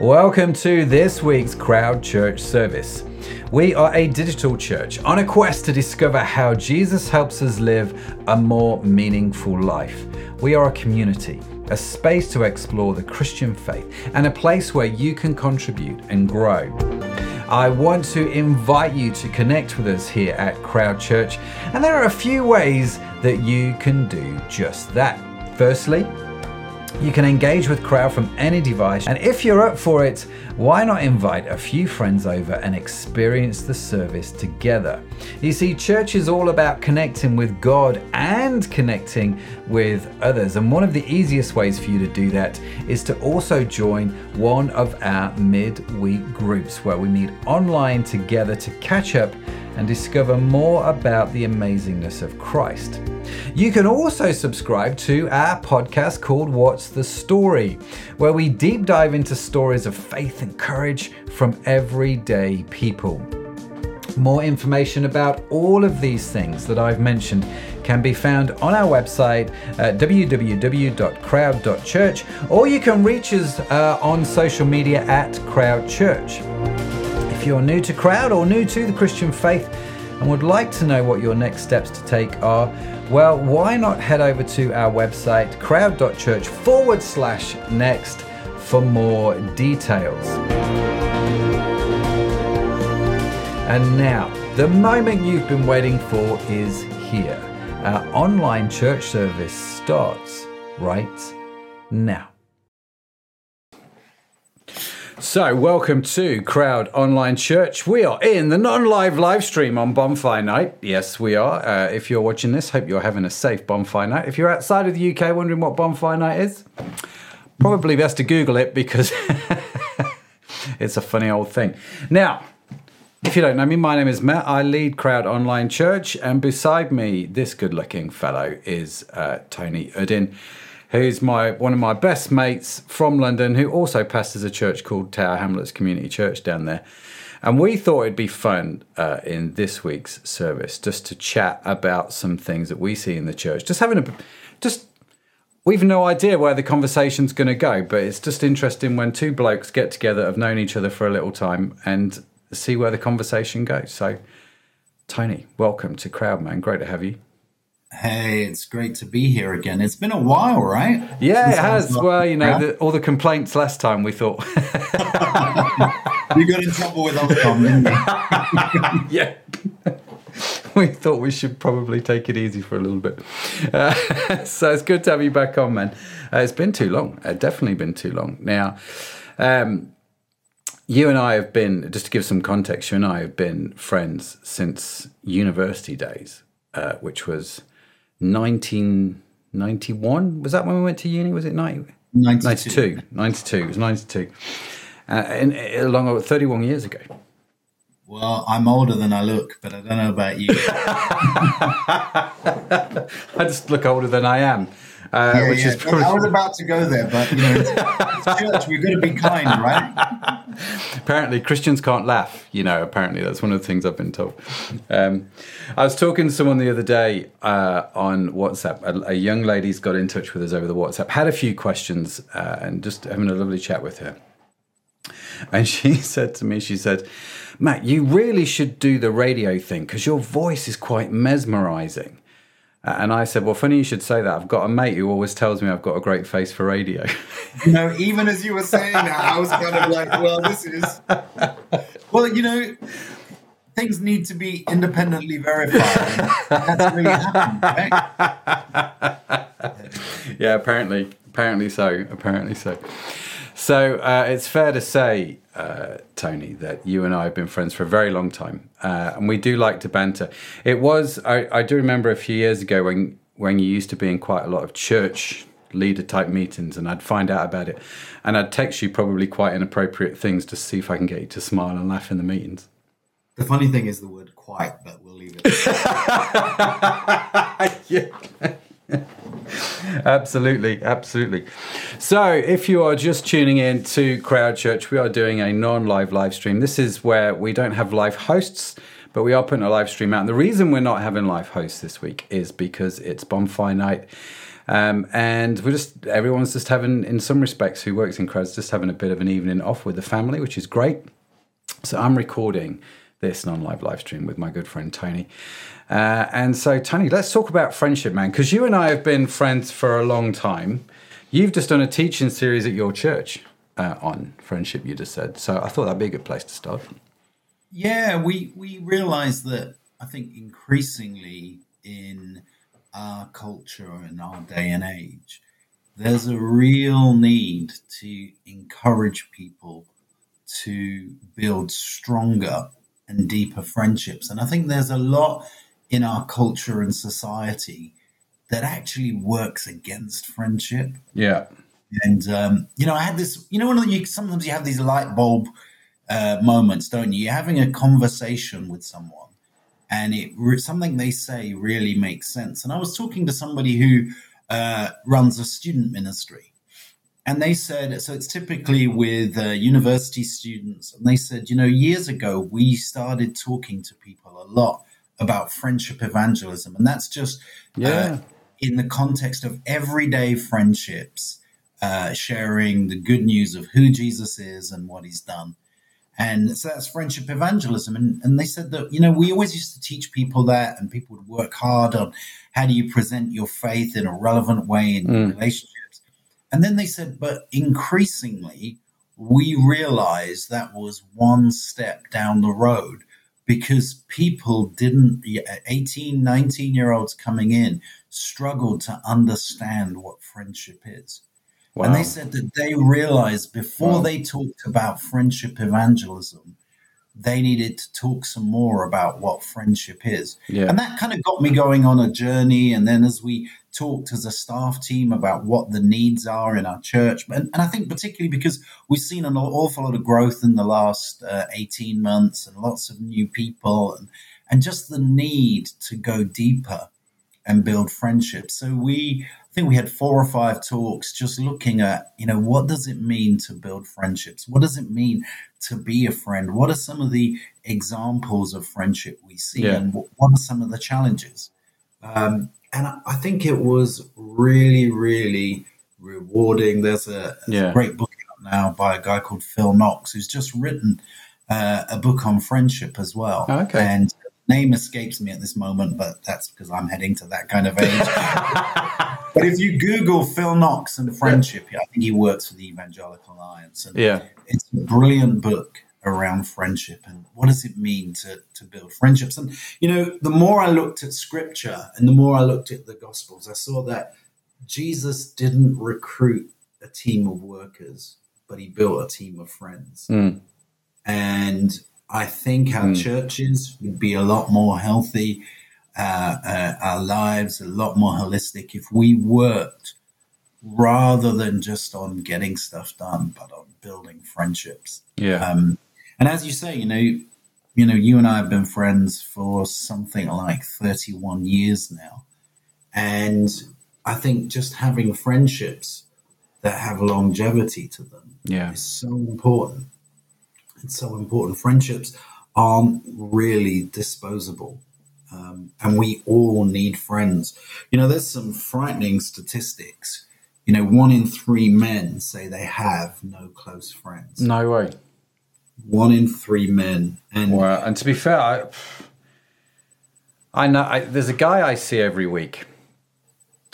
Welcome to this week's Crowd Church service. We are a digital church on a quest to discover how Jesus helps us live a more meaningful life. We are a community, a space to explore the Christian faith, and a place where you can contribute and grow. I want to invite you to connect with us here at Crowd Church, and there are a few ways that you can do just that. Firstly, you can engage with crowd from any device, and if you're up for it, why not invite a few friends over and experience the service together? You see, church is all about connecting with God and connecting with others, and one of the easiest ways for you to do that is to also join one of our mid-week groups where we meet online together to catch up and discover more about the amazingness of Christ. You can also subscribe to our podcast called What's the Story, where we deep dive into stories of faith and courage from everyday people. More information about all of these things that I've mentioned can be found on our website at www.crowd.church, or you can reach us uh, on social media at Crowd Church. If you're new to Crowd or new to the Christian faith and would like to know what your next steps to take are, well, why not head over to our website, crowd.church forward slash next, for more details. And now, the moment you've been waiting for is here. Our online church service starts right now. So, welcome to Crowd Online Church. We are in the non live live stream on Bonfire Night. Yes, we are. Uh, if you're watching this, hope you're having a safe Bonfire Night. If you're outside of the UK wondering what Bonfire Night is, probably best to Google it because it's a funny old thing. Now, if you don't know me, my name is Matt. I lead Crowd Online Church, and beside me, this good looking fellow is uh, Tony Uddin who's my one of my best mates from London, who also pastors a church called Tower Hamlets Community Church down there. And we thought it'd be fun uh, in this week's service just to chat about some things that we see in the church. Just having a, just we've no idea where the conversation's going to go, but it's just interesting when two blokes get together, have known each other for a little time, and see where the conversation goes. So, Tony, welcome to Crowd, man. Great to have you. Hey, it's great to be here again. It's been a while, right? Yeah, Since it has. Well, you know, the, all the complaints last time we thought. you got in trouble with Ofcom, didn't you? yeah. we thought we should probably take it easy for a little bit. Uh, so it's good to have you back on, man. Uh, it's been too long. Uh, definitely been too long. Now, um, you and I have been, just to give some context, you and I have been friends since university days, uh, which was 1991. Was that when we went to uni? Was it 90? 92. 92. 92. It was 92. Uh, and, and along 31 years ago. Well, I'm older than I look, but I don't know about you. I just look older than I am. Uh, yeah, which yeah. is probably... I was about to go there, but you know, it's, it's church. We've got to be kind, right? apparently, Christians can't laugh. You know, apparently that's one of the things I've been told. Um, I was talking to someone the other day uh, on WhatsApp. A, a, young lady's got in touch with us over the WhatsApp. Had a few questions uh, and just having a lovely chat with her. And she said to me, she said, Matt, you really should do the radio thing because your voice is quite mesmerizing. And I said, Well, funny you should say that. I've got a mate who always tells me I've got a great face for radio. You know, even as you were saying that, I was kind of like, Well, this is. Well, you know, things need to be independently verified. That's really happened, right? Yeah, apparently. Apparently so. Apparently so. So uh, it's fair to say, uh, Tony, that you and I have been friends for a very long time, uh, and we do like to banter. It was I, I, do remember a few years ago when when you used to be in quite a lot of church leader type meetings, and I'd find out about it, and I'd text you probably quite inappropriate things to see if I can get you to smile and laugh in the meetings. The funny thing is the word "quite," but we'll leave it. yeah. absolutely, absolutely. So, if you are just tuning in to Crowd Church, we are doing a non live live stream. This is where we don't have live hosts, but we are putting a live stream out. And the reason we're not having live hosts this week is because it's bonfire night. Um, and we're just everyone's just having, in some respects, who works in crowds, just having a bit of an evening off with the family, which is great. So I'm recording this non-live live stream with my good friend Tony. Uh, and so, Tony, let's talk about friendship, man, because you and I have been friends for a long time. You've just done a teaching series at your church uh, on friendship. You just said so. I thought that'd be a good place to start. Yeah, we we realise that I think increasingly in our culture and our day and age, there's a real need to encourage people to build stronger and deeper friendships. And I think there's a lot in our culture and society that actually works against friendship. Yeah. And um, you know, I had this. You know, when you sometimes you have these light bulb uh, moments, don't you? You're having a conversation with someone, and it something they say really makes sense. And I was talking to somebody who uh, runs a student ministry, and they said so. It's typically with uh, university students, and they said, you know, years ago we started talking to people a lot about friendship evangelism, and that's just uh, yeah. in the context of everyday friendships uh, sharing the good news of who Jesus is and what he's done. And so that's friendship evangelism. And, and they said that, you know, we always used to teach people that, and people would work hard on how do you present your faith in a relevant way in mm. relationships. And then they said, but increasingly, we realized that was one step down the road because people didn't, 18, 19 year olds coming in, struggled to understand what friendship is. Wow. And they said that they realized before wow. they talked about friendship evangelism, they needed to talk some more about what friendship is. Yeah. And that kind of got me going on a journey. And then as we talked as a staff team about what the needs are in our church, and, and I think particularly because we've seen an awful lot of growth in the last uh, 18 months and lots of new people and, and just the need to go deeper and build friendships. So we I think we had four or five talks just looking at, you know, what does it mean to build friendships? What does it mean to be a friend? What are some of the examples of friendship we see? Yeah. And what, are some of the challenges? Um, and I think it was really, really rewarding. There's a, yeah. a great book out now by a guy called Phil Knox who's just written uh, a book on friendship as well. Oh, okay. And name escapes me at this moment, but that's because I'm heading to that kind of age. but if you Google Phil Knox and friendship, I think he works for the Evangelical Alliance. And yeah. It's a brilliant book around friendship and what does it mean to, to build friendships. And, you know, the more I looked at scripture and the more I looked at the Gospels, I saw that Jesus didn't recruit a team of workers, but he built a team of friends. Mm. And I think our mm. churches would be a lot more healthy, uh, uh, our lives a lot more holistic if we worked rather than just on getting stuff done, but on building friendships. Yeah. Um, and as you say, you know, you know, you and I have been friends for something like 31 years now. And I think just having friendships that have longevity to them yeah. is so important. It's so important. Friendships aren't really disposable. Um, and we all need friends. You know, there's some frightening statistics. You know, one in three men say they have no close friends. No way. One in three men. And well, and to be fair, I, I know I, there's a guy I see every week.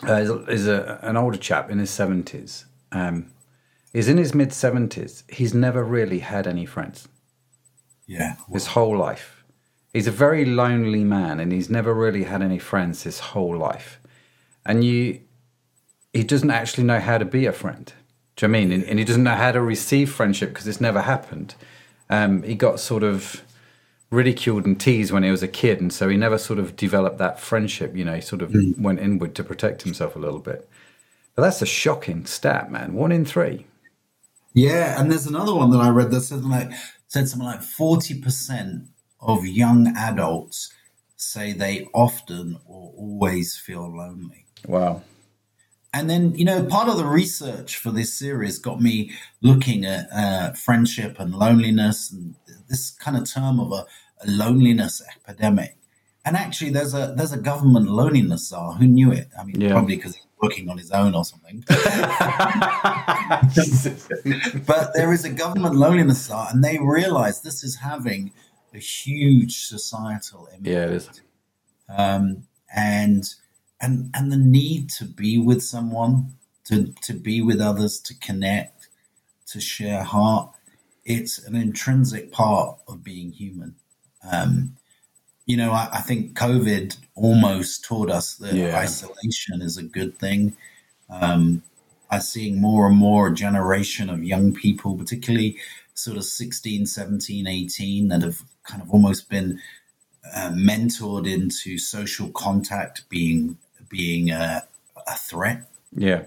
Uh, is, is a, an older chap in his seventies. Um, is in his mid seventies. He's never really had any friends. Yeah, well. his whole life. He's a very lonely man, and he's never really had any friends his whole life. And you, he doesn't actually know how to be a friend. Do you know I mean? And, and, he doesn't know how to receive friendship because it's never happened. Um, he got sort of ridiculed and teased when he was a kid, and so he never sort of developed that friendship. You know, he sort of mm. went inward to protect himself a little bit. But that's a shocking stat, man. One in three. Yeah, and there's another one that I read that said like said something like forty percent of young adults say they often or always feel lonely. Wow. And then, you know, part of the research for this series got me looking at uh, friendship and loneliness and this kind of term of a, a loneliness epidemic. And actually, there's a there's a government loneliness czar. Who knew it? I mean, Yeah. probably because he's working on his own or something. but there is a government loneliness czar, and they realize this is having a huge societal impact. yeah, it is. um, and and and the need to be with someone, to to be with others, to connect, to share heart. It's an intrinsic part of being human. Um, you know, I, I think COVID almost taught us that Yeah. isolation is a good thing. Um, I'm seeing more and more a generation of young people, particularly sort of 16, 17, 18, that have kind of almost been uh, mentored into social contact being being a, a threat, Yeah,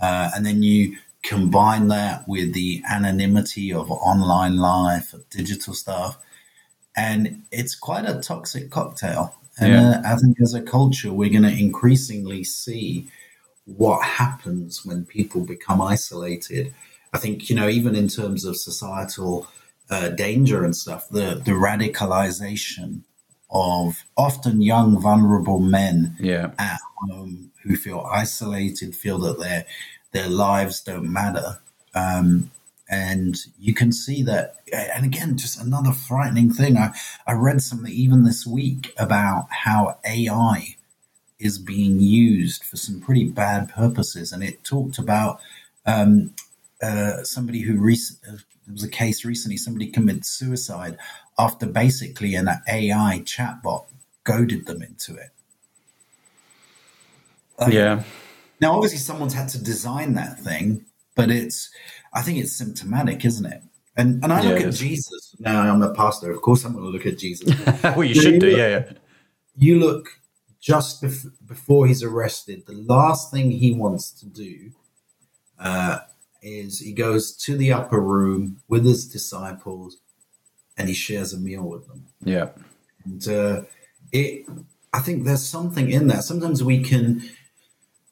uh, and then you combine that with the anonymity of online life, of digital stuff, and it's quite a toxic cocktail. And Yeah. uh, I think as a culture, we're going to increasingly see what happens when people become isolated. I think you know, even in terms of societal uh, danger and stuff, the the radicalization of often young, vulnerable men yeah, at home who feel isolated, feel that their their lives don't matter. Um, and you can see that. And again, just another frightening thing. I, I read something even this week about how AI is being used for some pretty bad purposes. And it talked about um, uh, somebody who rec- uh, there was a case recently, somebody committed suicide after basically an AI chatbot goaded them into it. Yeah, Now, obviously, someone's had to design that thing, but it's, I think it's symptomatic, isn't it? And and I Yeah, look at. Jesus. Now, I'm a pastor. Of course, I'm going to look at Jesus. well, you should do. Yeah, yeah, you look just bef- before he's arrested, the last thing he wants to do uh, is he goes to the upper room with his disciples and he shares a meal with them. yeah, And uh, it, I think there's something in that. Sometimes we can,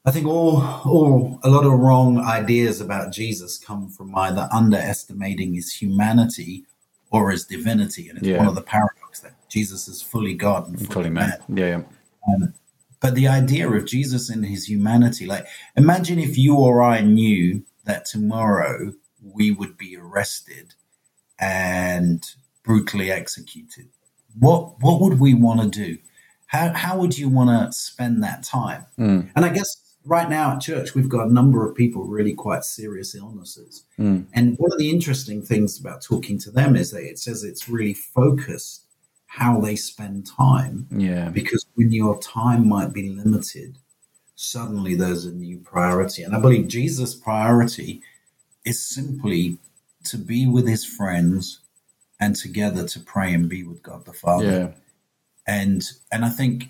I think all, all, a lot of wrong ideas about Jesus come from either underestimating his humanity or his divinity. And it's Yeah. one of the paradoxes that Jesus is fully God and fully, fully man. man. Yeah, yeah, Um, but the idea of Jesus in his humanity, like imagine if you or I knew that tomorrow we would be arrested and brutally executed. What what would we want to do? How how would you want to spend that time? Mm. And I guess right now at church we've got a number of people really quite serious illnesses. Mm. And one of the interesting things about talking to them is that it says it's really focused how they spend time yeah, because when your time might be limited, suddenly there's a new priority. And I believe Jesus' priority is simply to be with his friends and together to pray and be with God the Father. yeah, And and I think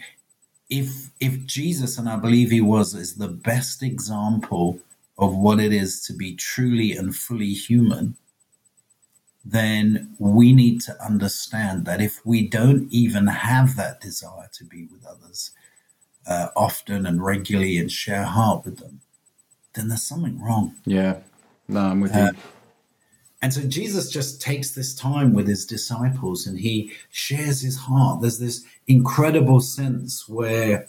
if if Jesus and I believe he was is the best example of what it is to be truly and fully human, then we need to understand that if we don't even have that desire to be with others uh, often and regularly and share heart with them, then there's something wrong. yeah. No, I'm with Uh, you. And so Jesus just takes this time with his disciples and he shares his heart. There's this incredible sense where,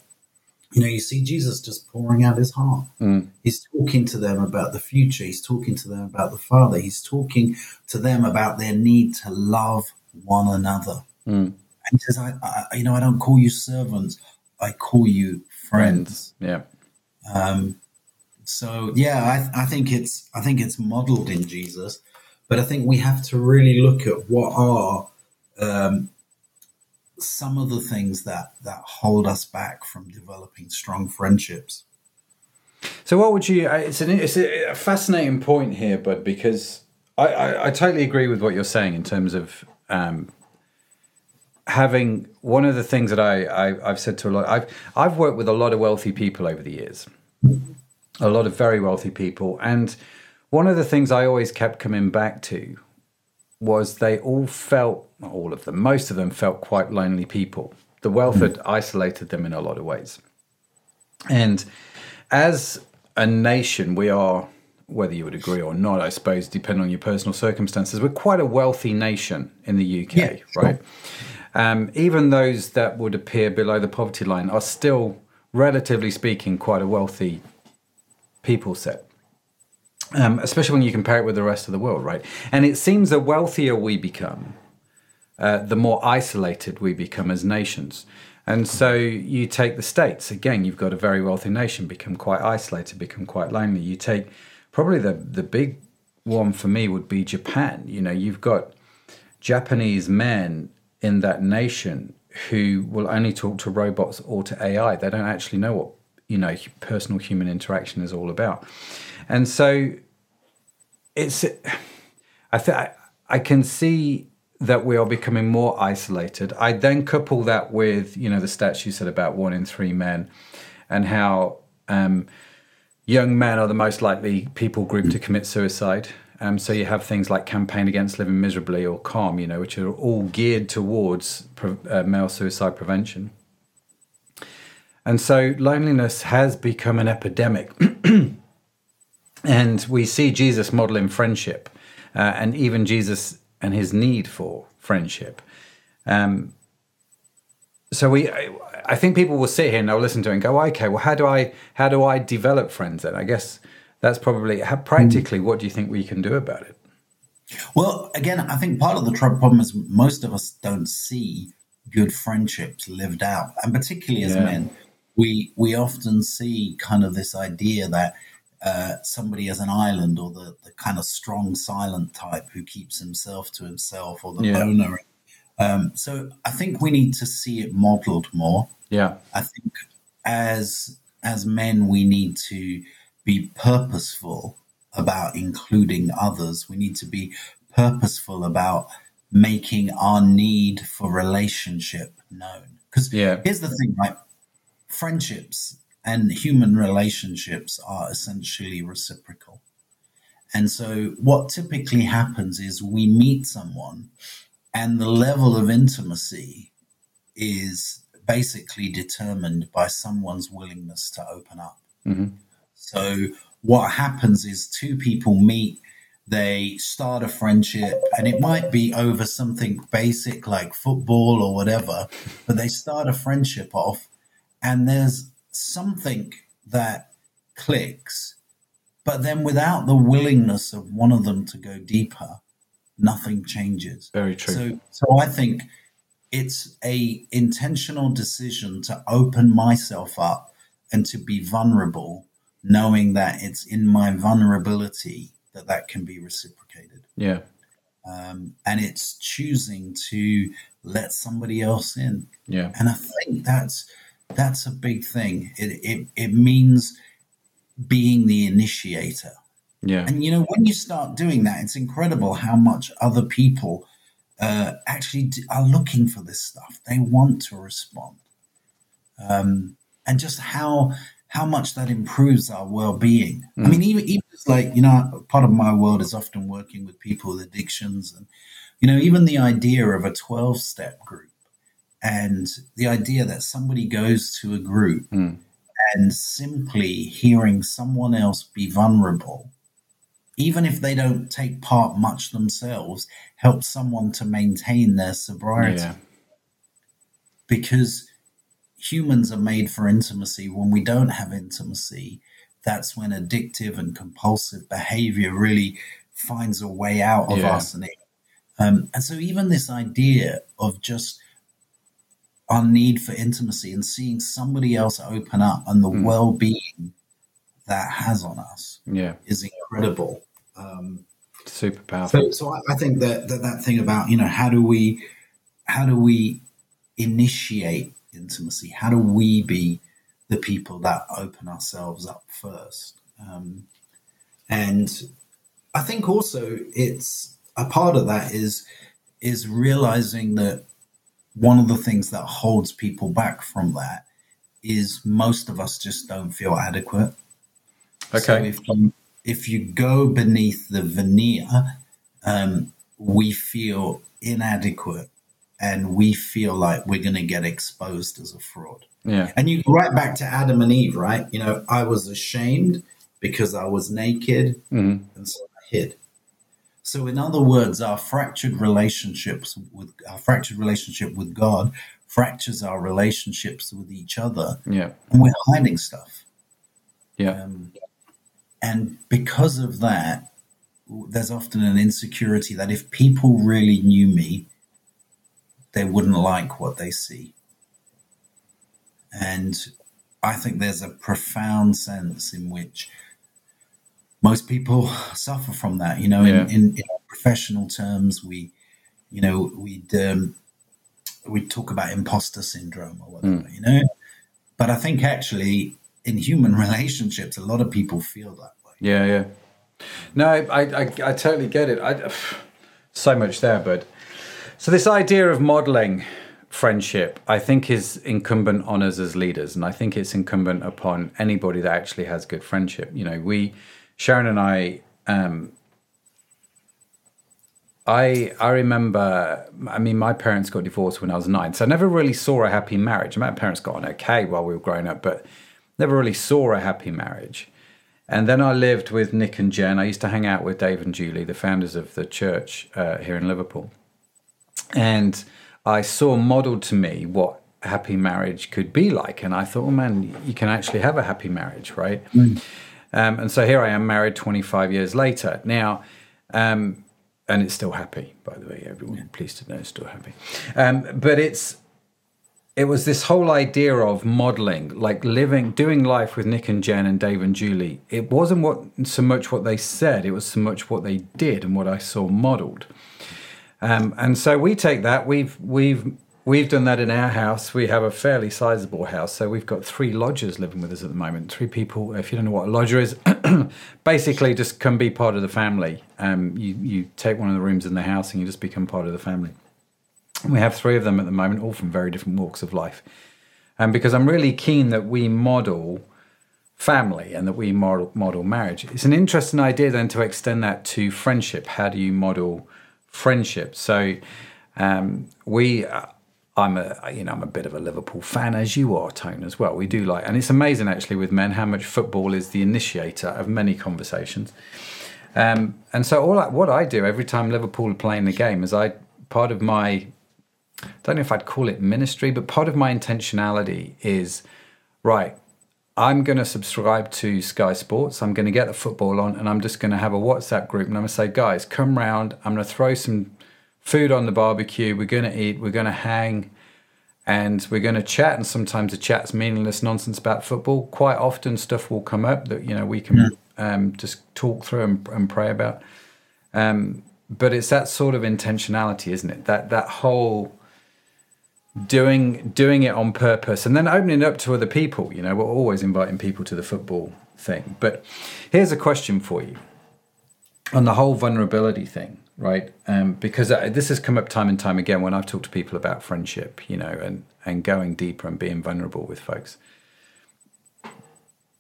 you know, you see Jesus just pouring out his heart. Mm. He's talking to them about the future. He's talking to them about the Father. He's talking to them about their need to love one another. Mm. And he says, I, I, you know, I don't call you servants. I call you friends. Yeah, Um, so yeah, I, I think it's I think it's modeled in Jesus, but I think we have to really look at what are um, some of the things that that hold us back from developing strong friendships. So, what would you? It's an it's a fascinating point here, Bud, because I, I, I totally agree with what you're saying in terms of um, having one of the things that I, I I've said to a lot. I've I've worked with a lot of wealthy people over the years, a lot of very wealthy people, and one of the things I always kept coming back to was they all felt not all of them, most of them felt quite lonely people. The wealth had isolated them in a lot of ways, and as a nation, we are whether you would agree or not, I suppose, depending on your personal circumstances, we're quite a wealthy nation in the UK, Yeah, sure. right? Um, even those that would appear below the poverty line are still, relatively speaking, quite a wealthy people set. Um, especially when you compare it with the rest of the world, right? And it seems the wealthier we become, uh, the more isolated we become as nations. And so you take the States, again, you've got a very wealthy nation, become quite isolated, become quite lonely. You take probably the, the big one for me would be Japan. You know, you've got Japanese men in that nation who will only talk to robots or to AI. They don't actually know what, you know, personal human interaction is all about. And so it's, I think I can see that we are becoming more isolated. I then couple that with, you know, the stats you said about one in three men and how um, young men are the most likely people group to commit suicide. Um, so you have things like Campaign Against Living Miserably or CALM, you know, which are all geared towards pre- uh, male suicide prevention. And so loneliness has become an epidemic. and we see Jesus modeling friendship uh, and even Jesus and his need for friendship. Um, so we, I, think people will sit here and they'll listen to it and go, okay, well, how do I, how do I develop friends then? I guess that's probably how, practically what do you think we can do about it? Well, again, I think part of the problem is most of us don't see good friendships lived out, and particularly as Yeah. men, we we often see kind of this idea that uh, somebody as an island or the, the kind of strong silent type who keeps himself to himself or the Yeah. loner. Um, so I think we need to see it modeled more. Yeah. I think as as men we need to be purposeful about including others. We need to be purposeful about making our need for relationship known. Because Yeah. here's the thing, right? Friendships and human relationships are essentially reciprocal. And so what typically happens is we meet someone and the level of intimacy is basically determined by someone's willingness to open up. Mhm. So what happens is two people meet, they start a friendship, and it might be over something basic like football or whatever, but they start a friendship off, and there's something that clicks, but then without the willingness of one of them to go deeper, nothing changes. Very true. So, so I think it's a intentional decision to open myself up and to be vulnerable, knowing that it's in my vulnerability that that can be reciprocated. yeah. Um, and it's choosing to let somebody else in. Yeah. And I think that's that's a big thing. It it, it means being the initiator. Yeah. And you know, when you start doing that, it's incredible how much other people uh, actually d- are looking for this stuff. They want to respond, um, and just how how much that improves our well-being. I mean, even even like you know, part of my world is often working with people with addictions, and you know, even the idea of a twelve-step group, and the idea that somebody goes to a group Mm. and simply hearing someone else be vulnerable even if they don't take part much themselves, helps someone to maintain their sobriety. Yeah. Because humans are made for intimacy. When we don't have intimacy, that's when addictive and compulsive behavior really finds a way out of Yeah. us. And, um, and so, even this idea of just our need for intimacy and seeing somebody else open up and the Mm. well being that has on us Yeah. is incredible. Um, Super powerful. so, so I, I think that, that that thing about you know how do we how do we initiate intimacy? How do we be the people that open ourselves up first? Um, and I think also it's a part of that is is realizing that one of the things that holds people back from that is most of us just don't feel adequate. So Okay. if you if you go beneath the veneer, um, we feel inadequate and we feel like we're going to get exposed as a fraud. Yeah. And you go right back to Adam and Eve, right? You know, I was ashamed because I was naked Mhm. and so I hid. So, in other words, our fractured relationships with our fractured relationship with God fractures our relationships with each other, Yeah. and we're hiding stuff. Yeah. Um, and because of that, there's often an insecurity that if people really knew me, they wouldn't like what they see. And I think there's a profound sense in which most people suffer from that. You know, Yeah. in, in, in professional terms, we, you know, we'd um, we talk about imposter syndrome or whatever. You know, but I think actually in human relationships, a lot of people feel that way. Yeah, yeah. No, I, I, I totally get it. I, so much there, but so this idea of modeling friendship, I think, is incumbent on us as leaders, and I think it's incumbent upon anybody that actually has good friendship. You know, we, Sharon and I, um, I I remember. I mean, my parents got divorced when I was nine, so I never really saw a happy marriage. My parents got on okay while we were growing up, but never really saw a happy marriage. And then I lived with Nick and Jen. I used to hang out with Dave and Julie, the founders of the church uh, here in Liverpool. And I saw modeled to me what happy marriage could be like. And I thought, oh man, you can actually have a happy marriage, right? Um, and so here I am, married 25 years later. Now, um, and it's still happy, by the way. Everyone pleased to know it's still happy. Um, but it's it was this whole idea of modeling, like living, doing life with Nick and Jen and Dave and Julie. It wasn't what so much what they said; it was so much what they did and what I saw modeled. Um, and so we take that. We've we've we've done that in our house. We have a fairly sizable house, so we've got three lodgers living with us at the moment. Three people. If you don't know what a lodger is, basically just come be part of the family. Um, you you take one of the rooms in the house and you just become part of the family. We have three of them at the moment, all from very different walks of life. And because I'm really keen that we model family and that we model, model marriage, it's an interesting idea then to extend that to friendship. How do you model friendship? So um, we. Uh, I'm a you know I'm a bit of a Liverpool fan as you are Tone as well. We do like and it's amazing actually with men how much football is the initiator of many conversations. Um, and so all I, what I do every time Liverpool are playing the game is I part of my I don't know if I'd call it ministry, but part of my intentionality is right. I'm going to subscribe to Sky Sports. I'm going to get the football on, and I'm just going to have a WhatsApp group, and I'm going to say, guys, come round. I'm going to throw some food on the barbecue. We're going to eat. We're going to hang, and we're going to chat. And sometimes the chat's meaningless nonsense about football. Quite often, stuff will come up that you know we can um, just talk through and, and pray about. Um, but it's that sort of intentionality, isn't it? That that whole doing doing it on purpose and then opening it up to other people. You know, we're always inviting people to the football thing. But here's a question for you on the whole vulnerability thing, right? Um, because uh, this has come up time and time again when I've talked to people about friendship, you know, and and going deeper and being vulnerable with folks.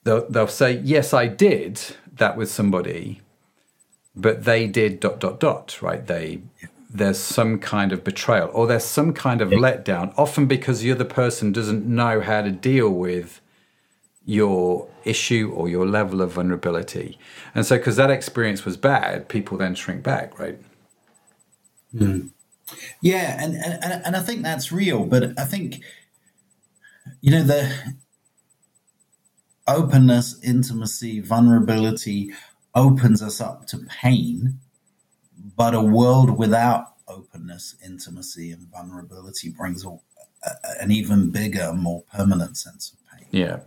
They'll they'll say, "Yes, I did that with somebody." But they did dot dot dot, right? They there's some kind of betrayal or there's some kind of letdown, often because the other person doesn't know how to deal with your issue or your level of vulnerability. And so, because that experience was bad, people then shrink back, right? Hmm. Yeah, and, and and I think that's real, but I think you know the openness, intimacy, vulnerability opens us up to pain, but a world without openness, intimacy, and vulnerability brings a, a, an even bigger, more permanent sense of pain. Yeah.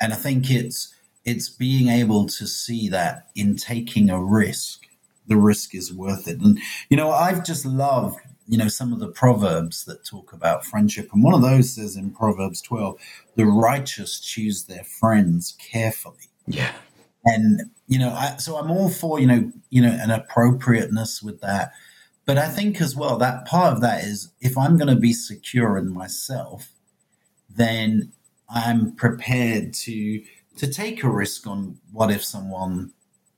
And I think it's it's being able to see that in taking a risk, the risk is worth it. And you know, I've just loved you know some of the proverbs that talk about friendship and one of those says in proverbs 12 the righteous choose their friends carefully Yeah. and you know I, so i'm all for you know you know an appropriateness with that but i think as well that part of that is if i'm going to be secure in myself then i'm prepared to to take a risk on what if someone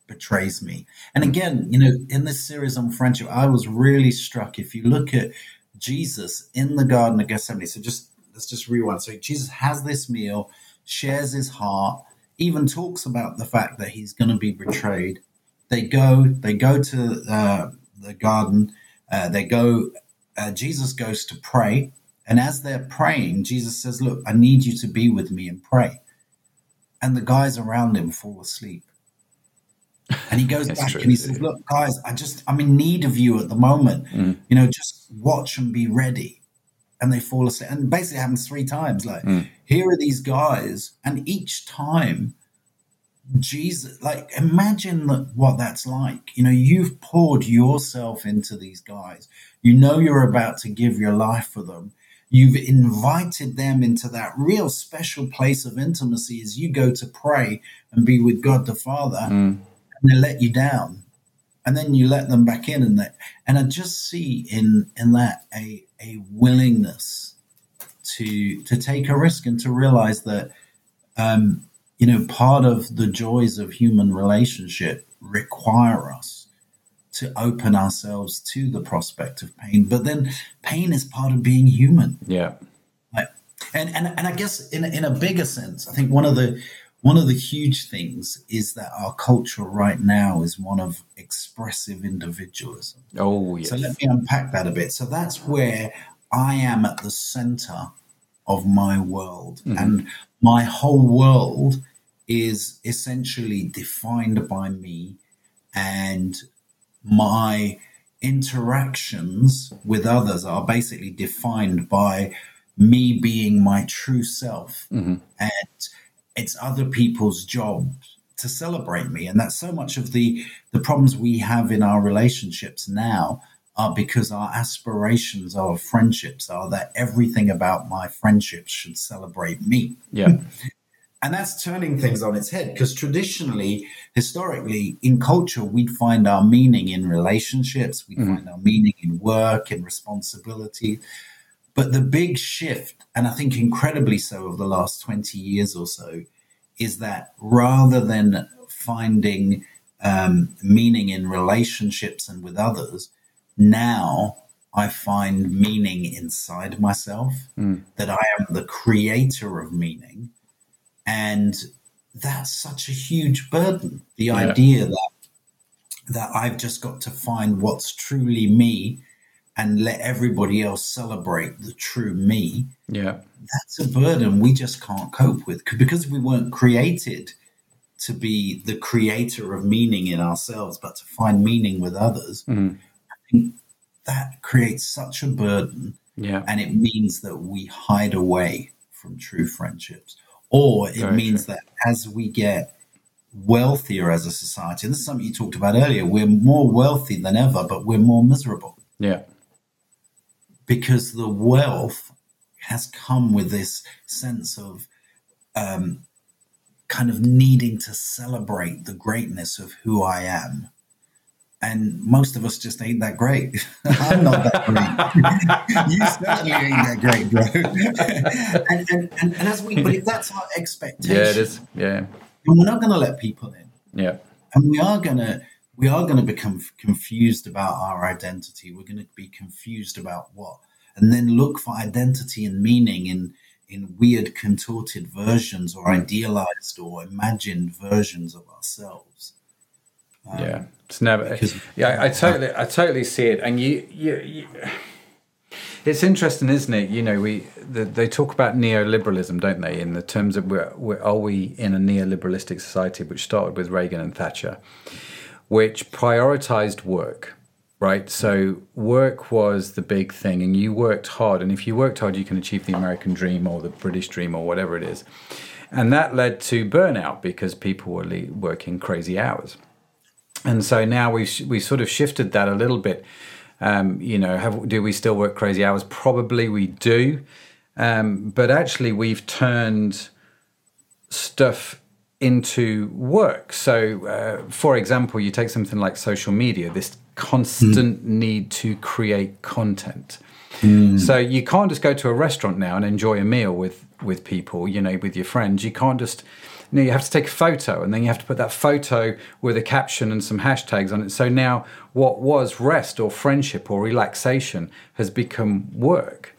betrays me and again you know in this series on friendship i was really struck if you look at jesus in the garden of gethsemane so just let's just rewind so jesus has this meal shares his heart even talks about the fact that he's going to be betrayed. They go, they go to uh, the garden. Uh, they go. Uh, Jesus goes to pray, and as they're praying, Jesus says, "Look, I need you to be with me and pray." And the guys around him fall asleep. And he goes back true. and he says, Look, guys, I just, I'm in need of you at the moment. Mm. You know, just watch and be ready. And they fall asleep. And basically happens three times. Like, mm. here are these guys. And each time, Jesus, like, imagine what that's like. You know, you've poured yourself into these guys. You know you're about to give your life for them. You've invited them into that real special place of intimacy as you go to pray and be with God the Father. Mm they let you down. And then you let them back in and that and i just see in in that a a willingness to to take a risk and to realize that um you know part of the joys of human relationship require us to open ourselves to the prospect of pain. But then pain is part of being human. Yeah. And and, and i guess in, in a bigger sense i think one of the one of the huge things is that our culture right now is one of expressive individualism. Oh, yes. So let me unpack that a bit. So that's where I am at the center of my world. Mm-hmm. And my whole world is essentially defined by me and my interactions with others are basically defined by me being my true self. Mm-hmm. And it's other people's job to celebrate me. And that's so much of the the problems we have in our relationships now are because our aspirations our friendships are that everything about my friendships should celebrate me. Yeah. And that's turning things on its head because traditionally historically in culture we'd find our meaning in relationships we'd mm-hmm. find our meaning in work and responsibility but the big shift, and I think incredibly so over the last 20 years or so, is that rather than finding um, meaning in relationships and with others, now I find meaning inside myself, mm. that I am the creator of meaning. And that's such a huge burden. The yeah. idea that that I've just got to find what's truly me and let everybody else celebrate the true me. Yeah. That's a burden we just can't cope with because we weren't created to be the creator of meaning in ourselves, but to find meaning with others. Mm. I think that creates such a burden. Yeah. And it means that we hide away from true friendships. Or it Very means true. that as we get wealthier as a society, and this is something you talked about earlier, we're more wealthy than ever, but we're more miserable. Yeah because the wealth has come with this sense of um, kind of needing to celebrate the greatness of who I am. And most of us just ain't that great. I'm not that great. you certainly ain't that great, bro. and, and, and, and, as we, but if that's our expectation, yeah, it is. Yeah, And we're not going to let people in. Yeah, and we are going to we are going to become confused about our identity. We're going to be confused about what, and then look for identity and meaning in in weird, contorted versions or idealized or imagined versions of ourselves. Um, yeah, it's never. Because, yeah, I totally, I totally see it, and you, you, you it's interesting, isn't it? You know, we the, they talk about neoliberalism, don't they? In the terms of we're, we're, are we in a neoliberalistic society, which started with Reagan and Thatcher, which prioritized work, right? So work was the big thing, and you worked hard. And if you worked hard, you can achieve the American dream or the British dream or whatever it is. And that led to burnout because people were working crazy hours. And so now we we sort of shifted that a little bit. Um, you know, have, do we still work crazy hours? Probably we do, um, but actually we've turned stuff into work. So, uh, for example, you take something like social media, this constant mm. need to create content. Mm. So you can't just go to a restaurant now and enjoy a meal with with people, you know, with your friends. You can't just you know, you have to take a photo and then you have to put that photo with a caption and some hashtags on it. So now what was rest or friendship or relaxation has become work.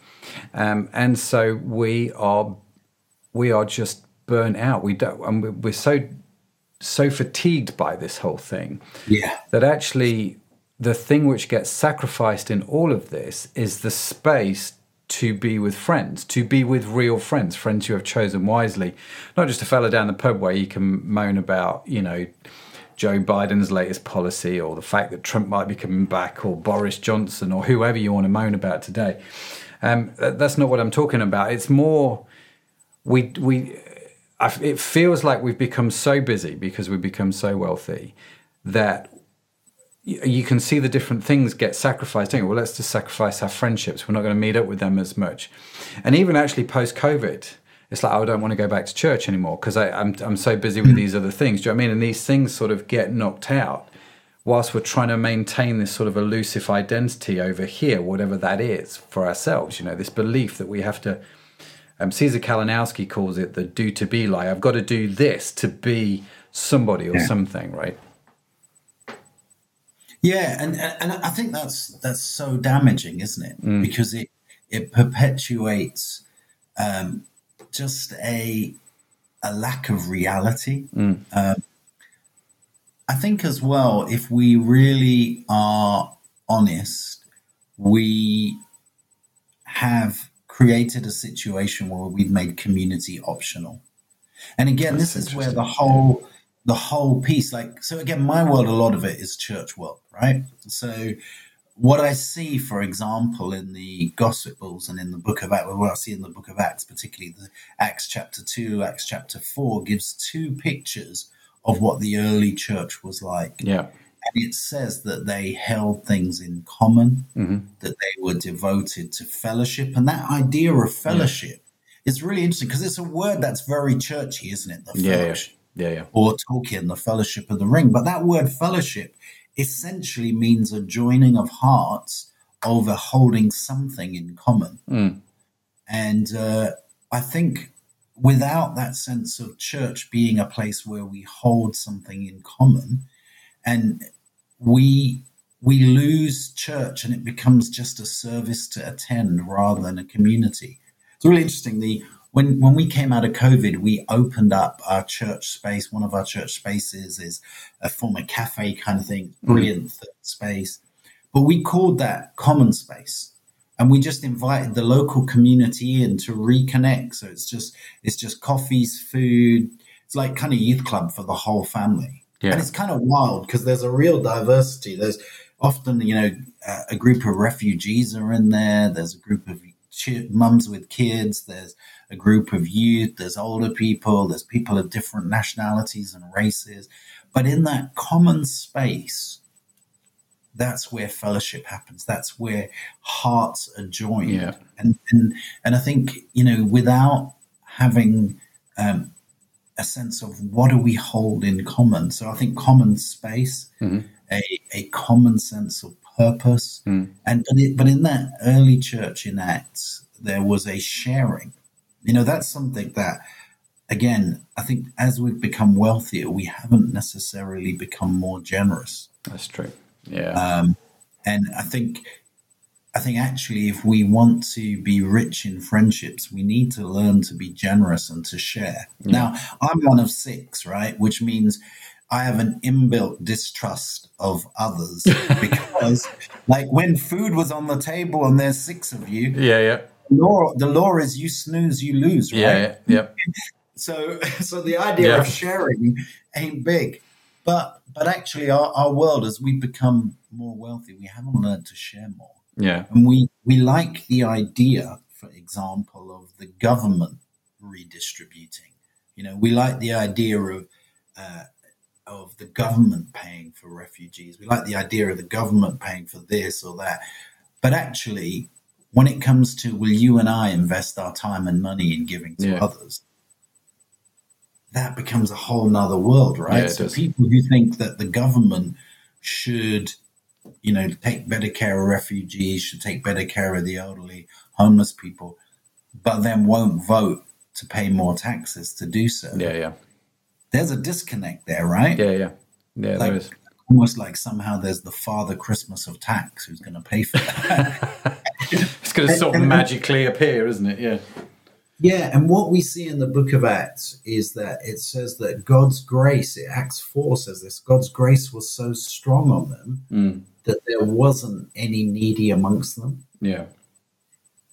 Um, and so we are we are just burnt out. We don't, and we- we're so so fatigued by this whole thing Yeah. that actually the thing which gets sacrificed in all of this is the space to be with friends, to be with real friends, friends you have chosen wisely, not just a fella down the pub where you can moan about, you know, Joe Biden's latest policy or the fact that Trump might be coming back or Boris Johnson or whoever you want to moan about today. Um, that's not what I'm talking about. It's more we we it feels like we've become so busy because we've become so wealthy that you can see the different things get sacrificed. Don't you? Well, let's just sacrifice our friendships. We're not going to meet up with them as much. And even actually post COVID, it's like, oh, I don't want to go back to church anymore because I'm, I'm so busy with these other things. Do you know what I mean? And these things sort of get knocked out whilst we're trying to maintain this sort of elusive identity over here, whatever that is for ourselves. You know, this belief that we have to. Um, Caesar Kalinowski calls it the do to be lie. I've got to do this to be somebody or Yeah. something, right? Yeah, and and I think that's that's so damaging, isn't it? Mm. Because it it perpetuates um, just a a lack of reality. Mm. Um, I think as well, if we really are honest, we have created a situation where we've made community optional. And again, That's this is where the whole the whole piece, like so again, my world, a lot of it is church world, right? So what I see, for example, in the Gospels and in the Book of Acts, what I see in the Book of Acts, particularly the Acts chapter two, Acts chapter four, gives two pictures of what the early church was like. Yeah. And it says that they held things in common, hmm that they were devoted to fellowship. And that idea of fellowship is really interesting because it's a word that's very churchy, isn't it? The Yeah, yeah. Yeah, yeah. Or Tolkien, the fellowship of the ring. But that word fellowship essentially means a joining of hearts over holding something in common. Mm. And uh, I think without that sense of church being a place where we hold something in common, and we we lose church, and it becomes just a service to attend rather than a community. It's really interesting. The when when we came out of COVID, we opened up our church space. One of our church spaces is a former cafe kind of thing, mm-hmm. brilliant space, but we called that common space. And we just invited the local community in to reconnect. So it's just it's just coffees food. It's like kind of youth club for the whole family Yeah. and it's kind of wild because there's a real diversity there's often you know a, group of refugees are in there there's a group of mums with kids there's a group of youth there's older people there's people of different nationalities and races but in that common space that's where fellowship happens that's where hearts are joined Yeah. and and and i think you know without having um, a sense of what do we hold in common so i think common space Mhm. a, a common sense of purpose Mm. and but, it, but in that early church in acts there was a sharing you know that's something that again i think as we've become wealthier we haven't necessarily become more generous That's true. Yeah. um, and I think, I think actually, if we want to be rich in friendships, we need to learn to be generous and to share. Now, I'm one of six, right? Which means I have an inbuilt distrust of others because, like, when food was on the table and there's six of you, yeah, yeah. law, the law is you snooze, you lose, right? Yeah, yeah. So, so the idea Yeah. of sharing ain't big, but but actually, our, our world as we become more wealthy, we haven't learned to share more, Yeah. and we we like the idea, for example, of the government redistributing. You know, we like the idea of uh, of the government paying for refugees. We like the idea of the government paying for this or that, but actually. When it comes to will you and I invest our time and money in giving to Yeah. others, that becomes a whole nother world, right? Yeah, so does. people who think that the government should, you know, take better care of refugees, should take better care of the elderly, homeless people, but then won't vote to pay more taxes to do so. Yeah, yeah. There's a disconnect there, right? Yeah, yeah. Yeah, Like- there is. Almost like somehow there's the Father Christmas of tax who's going to pay for that. It's going to sort of magically appear, isn't it? Yeah. Yeah, and what we see in the book of Acts is that it says that God's grace, Acts 4 says this, God's grace was so strong on them Mm. that there wasn't any needy amongst them. Yeah.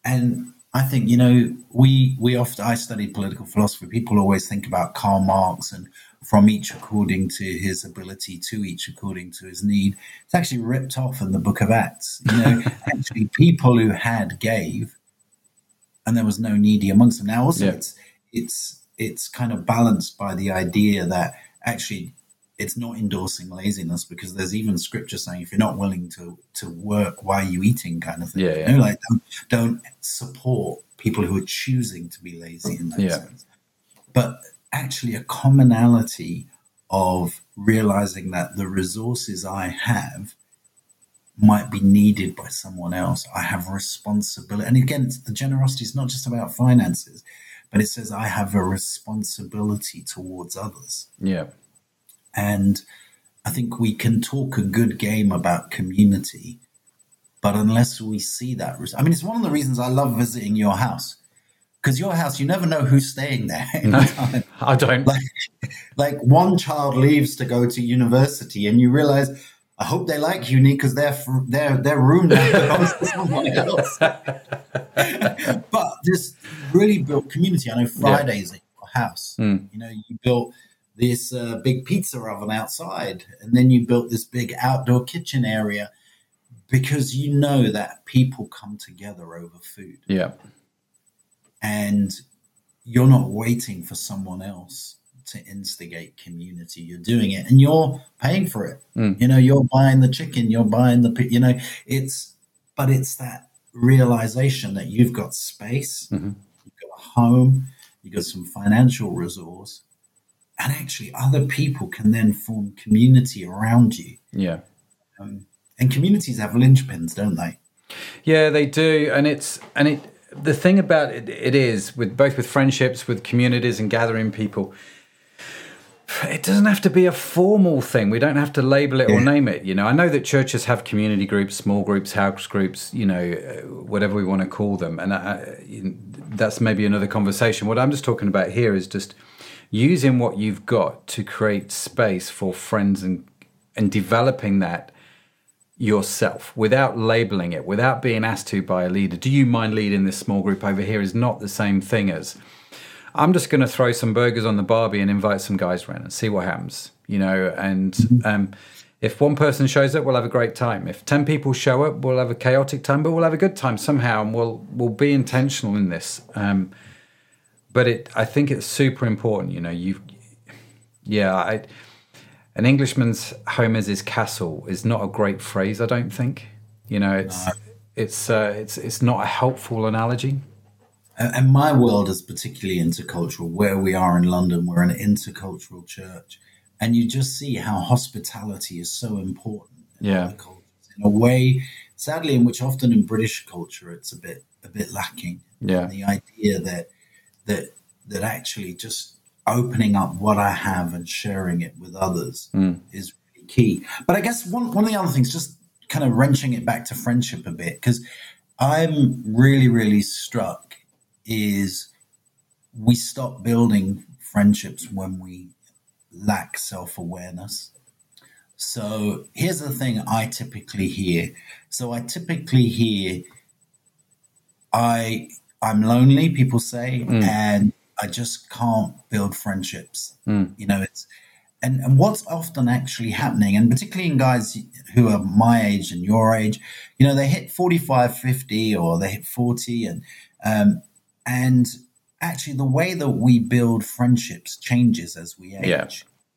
And I think, you know, we we often I studied political philosophy. People always think about Karl Marx and from each according to his ability, to each according to his need. It's actually ripped off in the book of Acts. You know, actually people who had gave and there was no needy amongst them. Now also Yeah. it's it's it's kind of balanced by the idea that actually it's not endorsing laziness because there's even scripture saying if you're not willing to to work, why are you eating kind of thing. Yeah, You yeah. know, like don't, don't support people who are choosing to be lazy in that Yeah. sense. But actually a commonality of realizing that the resources I have might be needed by someone else. I have responsibility. And again, the generosity is not just about finances, but it says I have a responsibility towards others. Yeah. And I think we can talk a good game about community, but unless we see that, I mean, it's one of the reasons I love visiting your house because your house, you never know who's staying there. No, I don't. like, like one child leaves to go to university, and you realize, I hope they like uni because their their their room now belongs to someone else. but this really built community. I know Fridays at your house. Mm. You know, you built this uh, big pizza oven outside, and then you built this big outdoor kitchen area because you know that people come together over food, Yeah. and you're not waiting for someone else to instigate community. You're doing it, and you're paying for it. Mm. You know, you're buying the chicken, you're buying the, you know, it's, but it's that realization that you've got space, Mhm. you've got a home, you've got some financial resource, and actually other people can then form community around you. Yeah. Um, and communities have linchpins, don't they? Yeah, they do, and it's and it. The thing about it, it is with both with friendships, with communities, and gathering people. It doesn't have to be a formal thing. We don't have to label it or name it. You know, I know that churches have community groups, small groups, house groups. You know, uh, whatever we want to call them, and I, that's maybe another conversation. What I'm just talking about here is just using what you've got to create space for friends and and developing that yourself without labeling it, without being asked to by a leader. Do you mind leading this small group over here? Is not the same thing as I'm just going to throw some burgers on the barbie and invite some guys around and see what happens. You know, and um, if one person shows up, we'll have a great time. If ten people show up, we'll have a chaotic time, but we'll have a good time somehow, and we'll we'll be intentional in this. Um, but it, I think it's super important. You know, you, yeah, I an Englishman's home is his castle is not a great phrase. I don't think. You know, it's it's uh, it's it's not a helpful analogy. And my world is particularly intercultural. Where we are in London, we're an intercultural church, and you just see how hospitality is so important. in Yeah. in a way, sadly, in which often in British culture it's a bit a bit lacking. Yeah, The idea that that that actually just opening up what I have and sharing it with others Mm. is really key. But I guess one one of the other things, just kind of wrenching it back to friendship a bit, because I'm really really struck is we stop building friendships when we lack self awareness. So here's the thing I typically hear. So I typically hear I I'm lonely, people say, Mm. and I just can't build friendships. Mm. You know, it's and, and what's often actually happening, and particularly in guys who are my age and your age, you know, they hit 45, 50 or they hit 40 and um, and actually the way that we build friendships changes as we age. Yeah.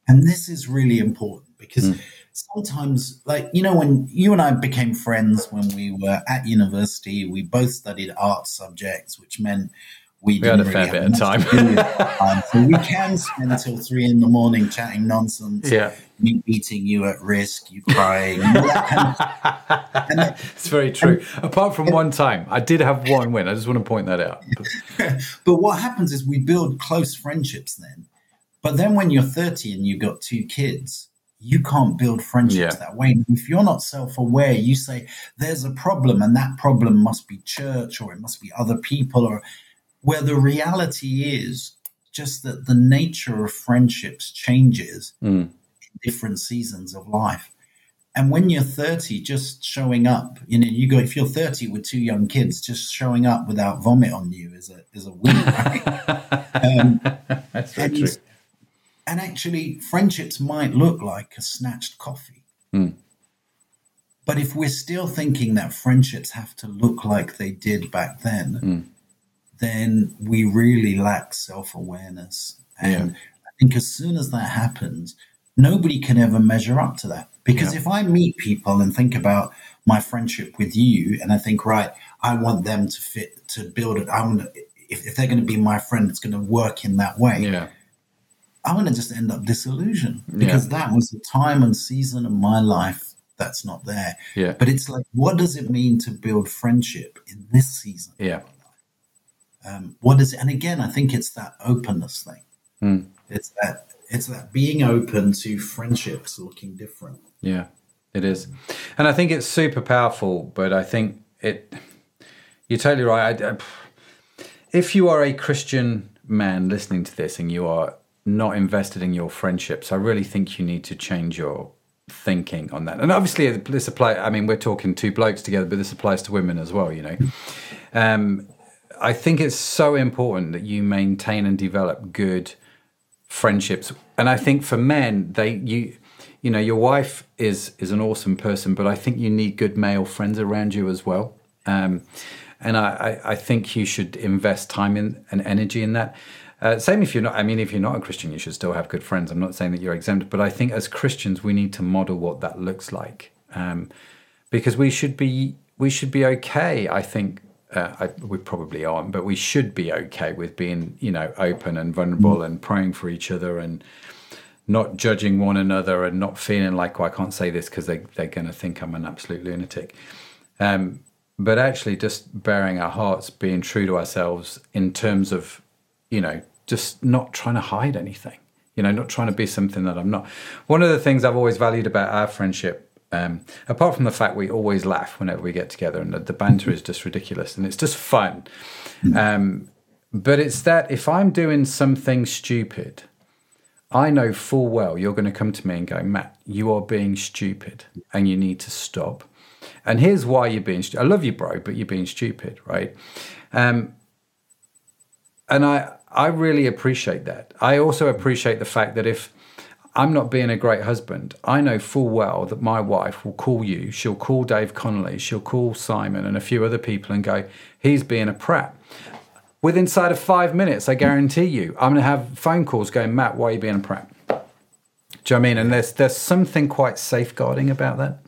And this is really important because Mm. sometimes, like, you know, when you and I became friends when we were at university, we both studied art subjects, which meant we, We had a fair bit of time. much to do with time. Um, so we can spend until three in the morning chatting nonsense, yeah, me beating you at risk, you crying. and all that kind of- and then- it's very true. Apart from one time, I did have one win. I just want to point that out. but what happens is we build close friendships then. But then when you're 30 and you've got two kids, you can't build friendships Yeah. that way. And if you're not self aware, you say there's a problem and that problem must be church or it must be other people or where the reality is just that the nature of friendships changes Mm. in different seasons of life. And when you're 30, just showing up, you know, you go, if you're 30 with two young kids, just showing up without vomit on you is a, is a win, right? um, That's and, true. and actually, friendships might look like a snatched coffee. Mm. But if we're still thinking that friendships have to look like they did back then, Mm. Then we really lack self awareness. And I think as soon as that happens, nobody can ever measure up to that. Because Yeah. if I meet people and think about my friendship with you, and I think, right, I want them to fit, to build it, I want to, if, if they're going to be my friend, it's going to work in that way. Yeah. I'm going to just end up disillusioned because that was the time and season of my life that's not there. Yeah. But it's like, what does it mean to build friendship in this season? Yeah. Um, what is it? And again, I think it's that openness thing. Mm. It's that it's that being open to friendships looking different. Yeah, it is, and I think it's super powerful. But I think it, you're totally right. I, I- if you are a Christian man listening to this and you are not invested in your friendships, I really think you need to change your thinking on that. And obviously, this applies. I mean, we're talking two blokes together, but this applies to women as well. You know, um, I think it's so important that you maintain and develop good friendships. And i think for men they you you know your wife is is an awesome person but i think you need good male friends around you as well. Um and i i, I think you should invest time in and energy in that. Uh, same if you're not i mean if you're not a christian you should still have good friends. I'm not saying that you're exempt but i think as christians we need to model what that looks like. Um because we should be we should be okay i think uh, I, we probably aren't, but we should be okay with being, you know, open and vulnerable and praying for each other and not judging one another and not feeling like, I can't say this because they, they're going to think I'm an absolute lunatic. Um, but actually, just bearing our hearts, being true to ourselves in terms of, you know, just not trying to hide anything, you know, not trying to be something that I'm not. One of the things I've always valued about our friendship um, apart from the fact we always laugh whenever we get together and the, the banter is just ridiculous and it's just fun. Um, but it's that if I'm doing something stupid, I know full well you're going to come to me and go, Matt, you are being stupid and you need to stop. And here's why you're being stupid. I love you, bro, but you're being stupid, right? Um, and I, I really appreciate that. I also appreciate the fact that if I'm not being a great husband, I know full well that my wife will call you, she'll call Dave Connolly, she'll call Simon and a few other people and go, he's being a prat. Within inside of five minutes, I guarantee you, I'm going to have phone calls going, Matt, why are you being a prat? Do you know what I mean? And there's there's something quite safeguarding about that.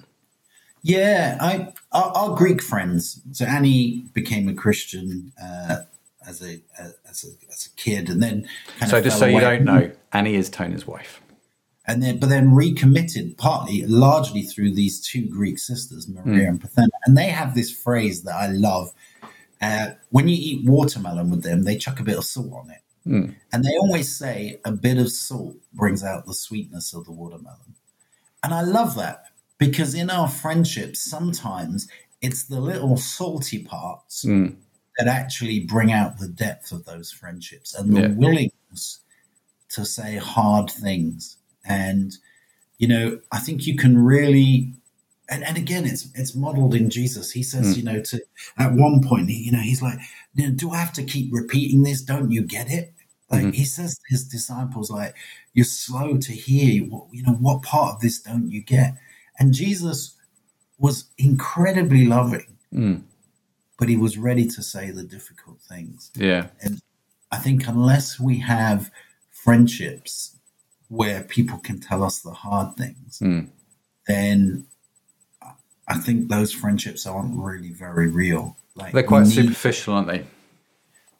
Yeah, I our, our Greek friends. So Annie became a Christian uh, as a as a as a kid, and then So just so you don't know, Annie is Tony's wife. And then but then recommitted partly largely through these two greek sisters maria and parthena and they have this phrase that i love uh, when you eat watermelon with them they chuck a bit of salt on it and they always say a bit of salt brings out the sweetness of the watermelon and i love that because in our friendships sometimes it's the little salty parts Mm. that actually bring out the depth of those friendships and the Yeah. willingness to say hard things. And, you know, I think you can really, and, and again, it's it's modeled in Jesus. He says, Mm. you know, to at one point, you know, he's like, do I have to keep repeating this? Don't you get it? Like Mhm. he says to his disciples, like, you're slow to hear. What, you know, what part of this don't you get? And Jesus was incredibly loving, Mm. but he was ready to say the difficult things. Yeah. And I think unless we have friendships where people can tell us the hard things, Mm. then I think those friendships aren't really very real. Like They're quite need- superficial, aren't they?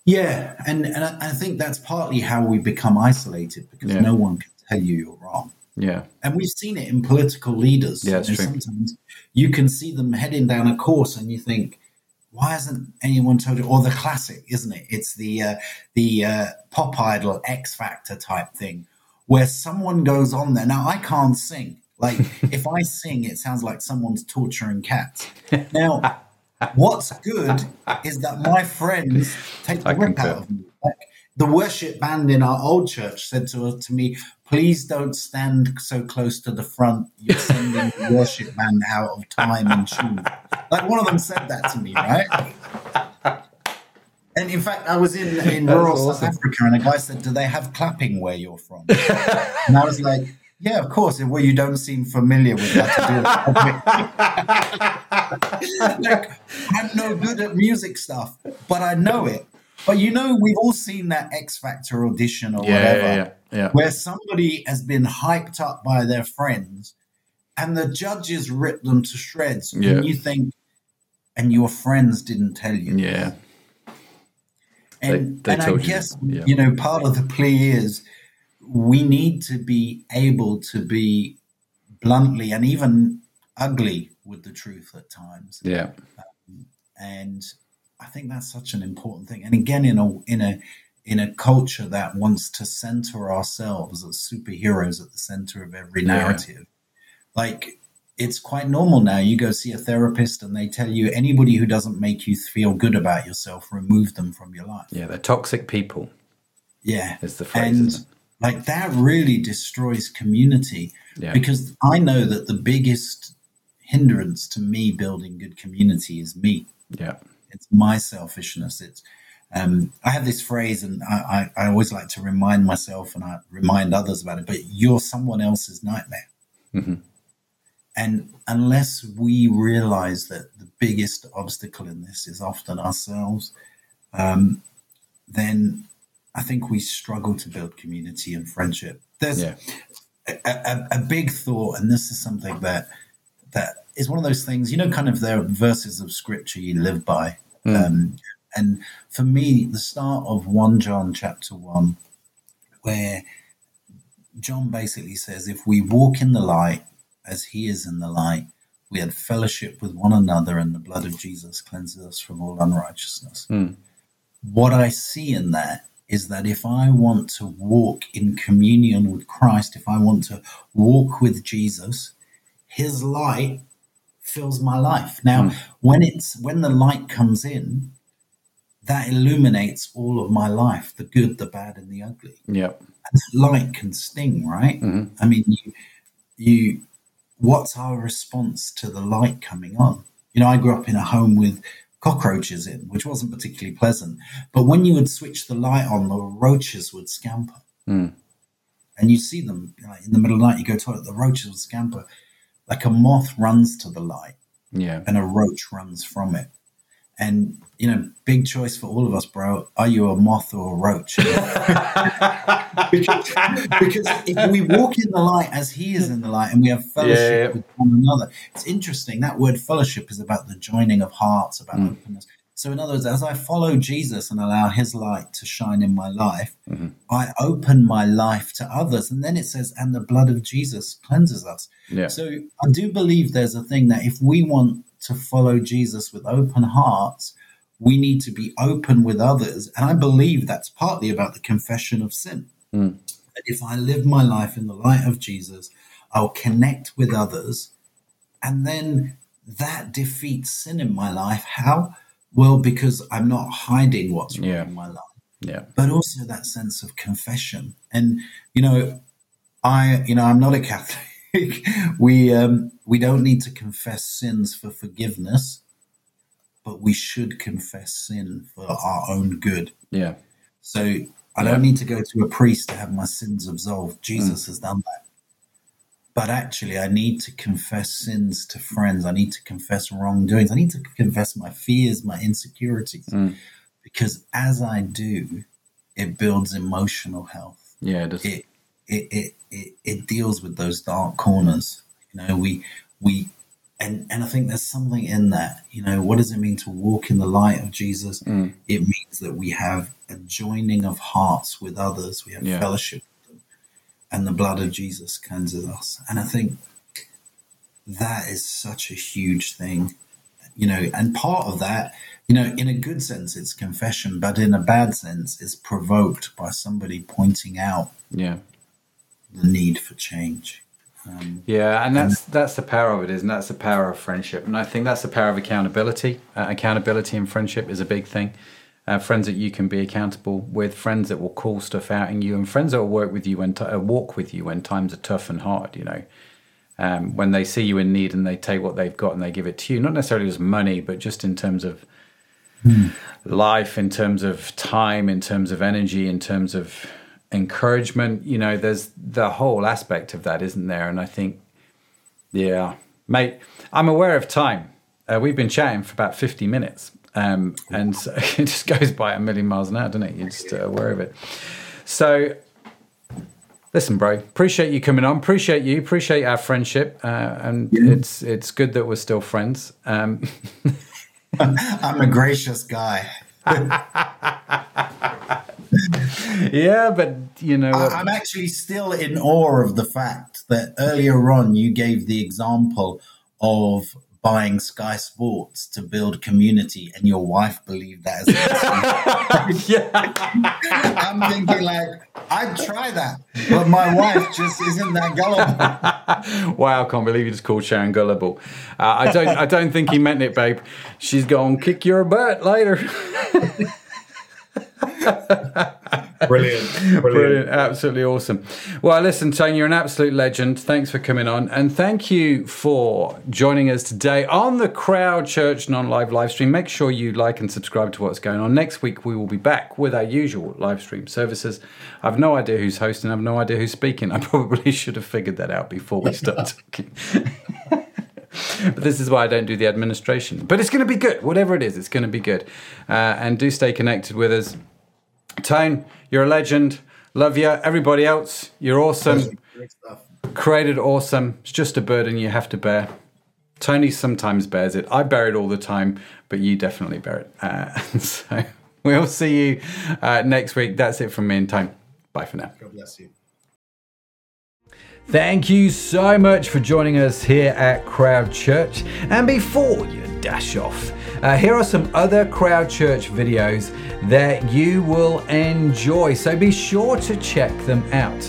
Yeah, and and I, I think that's partly how we become isolated because Yeah. no one can tell you you're wrong. Yeah. And we've seen it in political leaders. Yeah, it's true. Sometimes you can see them heading down a course, and you think, "Why hasn't anyone told you?" Or the classic, isn't it? It's the uh, the uh, pop idol X Factor type thing, where someone goes on there. Now I can't sing. Like if I sing, it sounds like someone's torturing cats. Now What's good is that my friends take the I rip out of me. Like the worship band in our old church said to to me, "Please don't stand so close to the front. You're sending the worship band out of time and tune." Like one of them said that to me, right? And in fact, I was in in rural awesome. South Africa, and a guy said, "Do they have clapping where you're from?" and I was like, "Yeah, of course." Well, you don't seem familiar with that. like, I'm no good at music stuff, but I know it. But you know, we've all seen that X Factor audition or Yeah, whatever, yeah, yeah, where somebody has been hyped up by their friends, and the judges rip them to shreds, and you think, and your friends didn't tell you. Yeah. And, They- they and I told you, guess, yeah. you know, part of the plea is we need to be able to be bluntly and even ugly with the truth at times. Yeah. Um, and I think that's such an important thing. And again, in a in a in a culture that wants to center ourselves as superheroes at the center of every Yeah. narrative, like it's quite normal now. You go see a therapist and they tell you anybody who doesn't make you feel good about yourself, remove them from your life. Yeah. They're toxic people, Yeah. is the phrase. And like that really destroys community Yeah. because I know that the biggest hindrance to me building good community is me. Yeah. It's my selfishness. It's um, I have this phrase, and I, I, I always like to remind myself and I remind others about it. But you're someone else's nightmare, Mhm. And unless we realize that the biggest obstacle in this is often ourselves, um, then I think we struggle to build community and friendship. There's Yeah. a, a, a big thought, and this is something that that is one of those things, you know, kind of there are verses of scripture you live by. Mm. Um, and for me, the start of 1 John chapter 1, where John basically says, if we walk in the light as he is in the light, we had fellowship with one another, and the blood of Jesus cleanses us from all unrighteousness. Mm. What I see in that is that if I want to walk in communion with Christ, if I want to walk with Jesus, his light fills my life. Now, when it's when the light comes in, that illuminates all of my life, the good, the bad, and the ugly. Yeah. And that light can sting, right? Mhm. I mean, you, you, what's our response to the light coming on? You know, I grew up in a home with cockroaches in, which wasn't particularly pleasant. But when you would switch the light on, the roaches would scamper. Mm. And you see them like, in the middle of the night, you go to the toilet, the roaches would scamper. Like a moth runs to the light Yeah. and a roach runs from it. And, you know, big choice for all of us, bro. Are you a moth or a roach? because, because if we walk in the light as he is in the light and we have fellowship Yeah, yeah. with one another, it's interesting. That word fellowship is about the joining of hearts, about Mm. openness. So, in other words, as I follow Jesus and allow his light to shine in my life, Mhm. I open my life to others. And then it says, and the blood of Jesus cleanses us. Yeah. So I do believe there's a thing that if we want to follow Jesus with open hearts, we need to be open with others. And I believe that's partly about the confession of sin. Mm. That if I live my life in the light of Jesus, I'll connect with others. And then that defeats sin in my life. How? Well, because I'm not hiding what's wrong Yeah. in my life Yeah. but also that sense of confession. And you know, I you know I'm not a Catholic. we um, we don't need to confess sins for forgiveness, but we should confess sin for our own good. Yeah. So I don't need to go to a priest to have my sins absolved. Jesus has done that. But actually, I need to confess sins to friends. I need to confess wrongdoings. I need to confess my fears, my insecurities. Mm. Because as I do, it builds emotional health. Yeah. It is. It, it, it, it, it deals with those dark corners. You know, we, we, and, and I think there's something in that. You know, what does it mean to walk in the light of Jesus? Mm. It means that we have a joining of hearts with others. We have Yeah. fellowship with them, and the blood of Jesus cleanses us. And I think that is such a huge thing, you know. And part of that, you know, in a good sense, it's confession, but in a bad sense, it's provoked by somebody pointing out Yeah. The need for change. Um, Yeah, and that's that's the power of it, isn't it? That's the power of friendship, and I think that's the power of accountability. Uh, accountability in friendship is a big thing. Uh, friends that you can be accountable with, friends that will call stuff out in you, and friends that will work with you when t- uh, walk with you when times are tough and hard. You know, um, when they see you in need and they take what they've got and they give it to you, not necessarily as money, but just in terms of life, in terms of time, in terms of energy, in terms of encouragement. You know, there's the whole aspect of that, isn't there? And I think, yeah, mate, I'm aware of time. Uh, we've been chatting for about 50 minutes. Um, and so it just goes by a million miles an hour, doesn't it? You're just uh, aware of it. So, listen, bro, appreciate you coming on. Appreciate you. Appreciate our friendship. Uh, and it's it's good that we're still friends. Um, I'm a gracious guy. yeah, but you know. I- I'm actually still in awe of the fact that earlier on you gave the example of buying Sky Sports to build community, and your wife believed that. As yeah. I'm thinking like I'd try that, but my wife just isn't that gullible. Wow, I can't believe you just called Sharon gullible. Uh, I don't. I don't think he meant it, babe. She's to kick your butt later. Brilliant, Brilliant, absolutely awesome. Well, listen, Tony, you're an absolute legend. Thanks for coming on, and thank you for joining us today on the Crowd Church non-live live stream. Make sure you like and subscribe to what's going on. Next week we will be back with our usual live stream services. I've no idea who's hosting. I've no idea who's speaking. I probably should have figured that out before we start talking. But this is why I don't do the administration. But it's going to be good. Whatever it is, it's going to be good. Uh, and do stay connected with us. Tone, you're a legend. Love you. Everybody else, you're awesome. Created awesome. It's just a burden you have to bear. Tony sometimes bears it. I bear it all the time, but you definitely bear it. Uh, so we'll see you uh, next week. That's it from me and Tone. Bye for now. God bless you. Thank you so much for joining us here at Crowd Church. And before you dash off, uh, here are some other Crowd Church videos that you will enjoy. So be sure to check them out.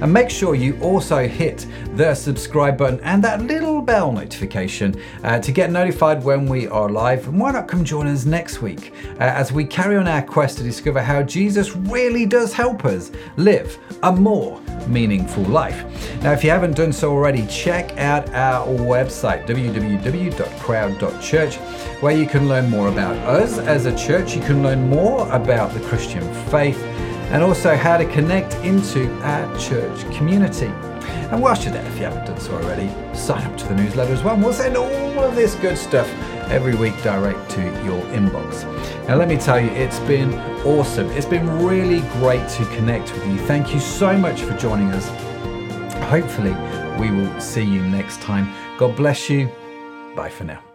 And make sure you also hit the subscribe button and that little bell notification uh, to get notified when we are live. And why not come join us next week uh, as we carry on our quest to discover how Jesus really does help us live a more meaningful life. Now, if you haven't done so already, check out our website, www.crowd.church, where you can learn more about us as a church. You can learn more about the Christian faith and also how to connect into our church community. And whilst you're there, if you haven't done so already, sign up to the newsletter as well. We'll send all of this good stuff every week direct to your inbox. Now, let me tell you, it's been awesome. It's been really great to connect with you. Thank you so much for joining us. Hopefully, we will see you next time. God bless you. Bye for now.